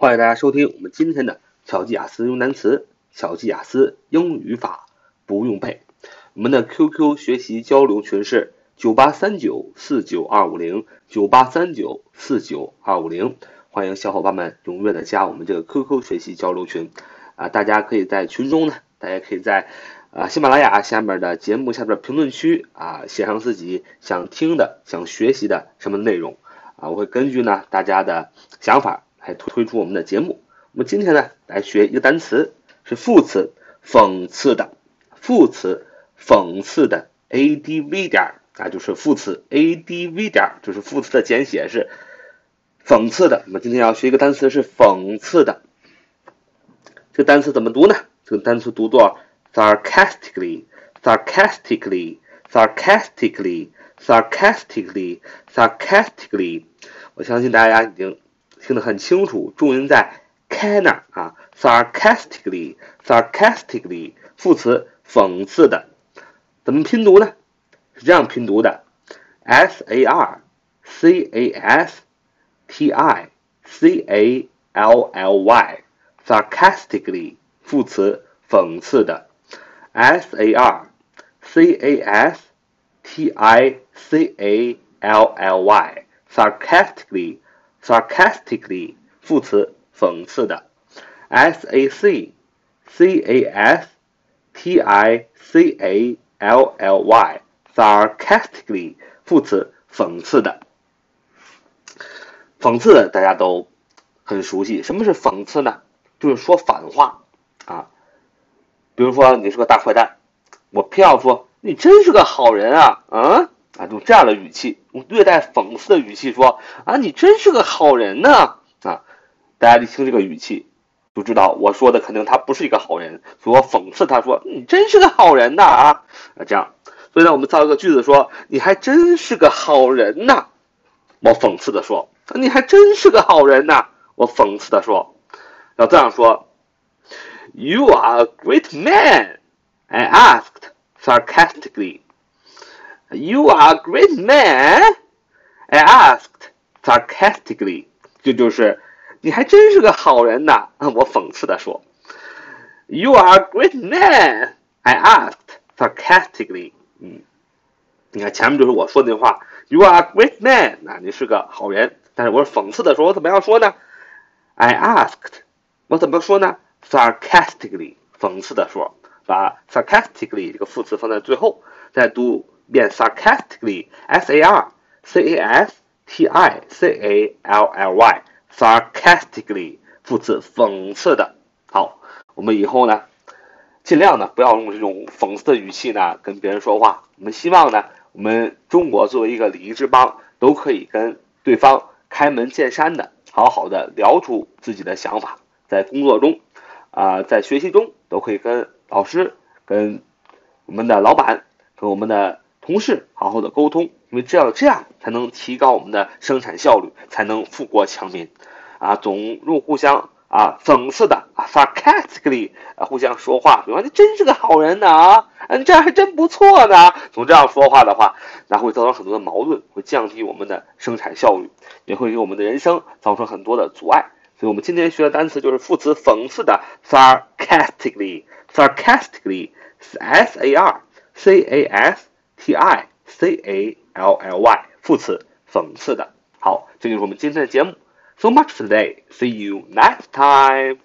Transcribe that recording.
欢迎大家收听我们今天的巧记雅思用单词、巧记雅思英语语法不用背。我们的 QQ 学习交流群是九八三九四九二五零九八三九四九二五零，欢迎小伙伴们踊跃的加我们这个 QQ 学习交流群啊！大家可以在群中呢，大家可以在啊喜马拉雅下面的节目下边评论区啊写上自己想听的、想学习的什么内容啊，我会根据呢大家的想法。来推出我们的节目。我们今天呢，来学一个单词，是副词，讽刺的。副词，讽刺的。a d v 点啊，就是副词。a d v 点就是副词的简写，是讽刺的。我们今天要学一个单词，是讽刺的。这个单词怎么读呢？这个单词读作 sarcastically，sarcastically，sarcastically，sarcastically。我相信大家已经。听得很清楚，重音在 k 那儿啊，sarcastically，sarcastically，副词，讽刺的，怎么拼读呢？是这样拼读的，s a r c a s t i c a l l y，sarcastically，副词，讽刺的，s a r c a s t i c a l l y，sarcastically。 Sarcastically 副词讽刺的，s a c c a s t i c a l l y sarcastically 副词讽刺的，讽刺大家都很熟悉。什么是讽刺呢？就是说反话啊。比如说你是个大坏蛋，我偏要说你真是个好人啊嗯。用这样的语气，用略带讽刺的语气说：“啊，你真是个好人呢！”啊，大家一听这个语气，就知道我说的肯定他不是一个好人，所以我讽刺他说：“你真是个好人呐！”啊，啊，这样，所以呢，我们造一个句子说：“你还真是个好人呐！”我讽刺的说：“你还真是个好人呐！”我讽刺的说，要这样说：“You are a great man,” I asked sarcastically. You are a great man," I asked sarcastically. 这就是你还真是个好人呐！我讽刺的说。You are a great man," I asked sarcastically. 嗯，你看前面就是我说的那话。You are a great man. 那你是个好人。但是我是讽刺的说，我怎么样说呢？I asked. 我怎么说呢？Sarcastically. 讽刺的说，把 sarcastically 这个副词放在最后，再读。 变 sarcastically，s a r c a s t i c a l l y，sarcastically 副词，讽刺的。好，我们以后呢，尽量呢不要用这种讽刺的语气呢跟别人说话。我们希望呢，我们中国作为一个礼仪之邦，都可以跟对方开门见山的，好好的聊出自己的想法。在工作中，啊，在学习中，都可以跟老师、跟我们的老板、跟我们的。同事好好的沟通，因为只有这样才能提高我们的生产效率，才能富国强民。啊，总用互相啊讽刺的啊 sarcastically 啊互相说话，比方你真是个好人呢啊，你这样还真不错呢。总这样说话的话，那会造成很多的矛盾，会降低我们的生产效率，也会给我们的人生造成很多的阻碍。所以我们今天学的单词就是副词讽刺的 sarcastically，sarcastically，s a r c a s。T i c a l l y 副词，讽刺的。好，这就是我们今天的节目。So much today. See you next time.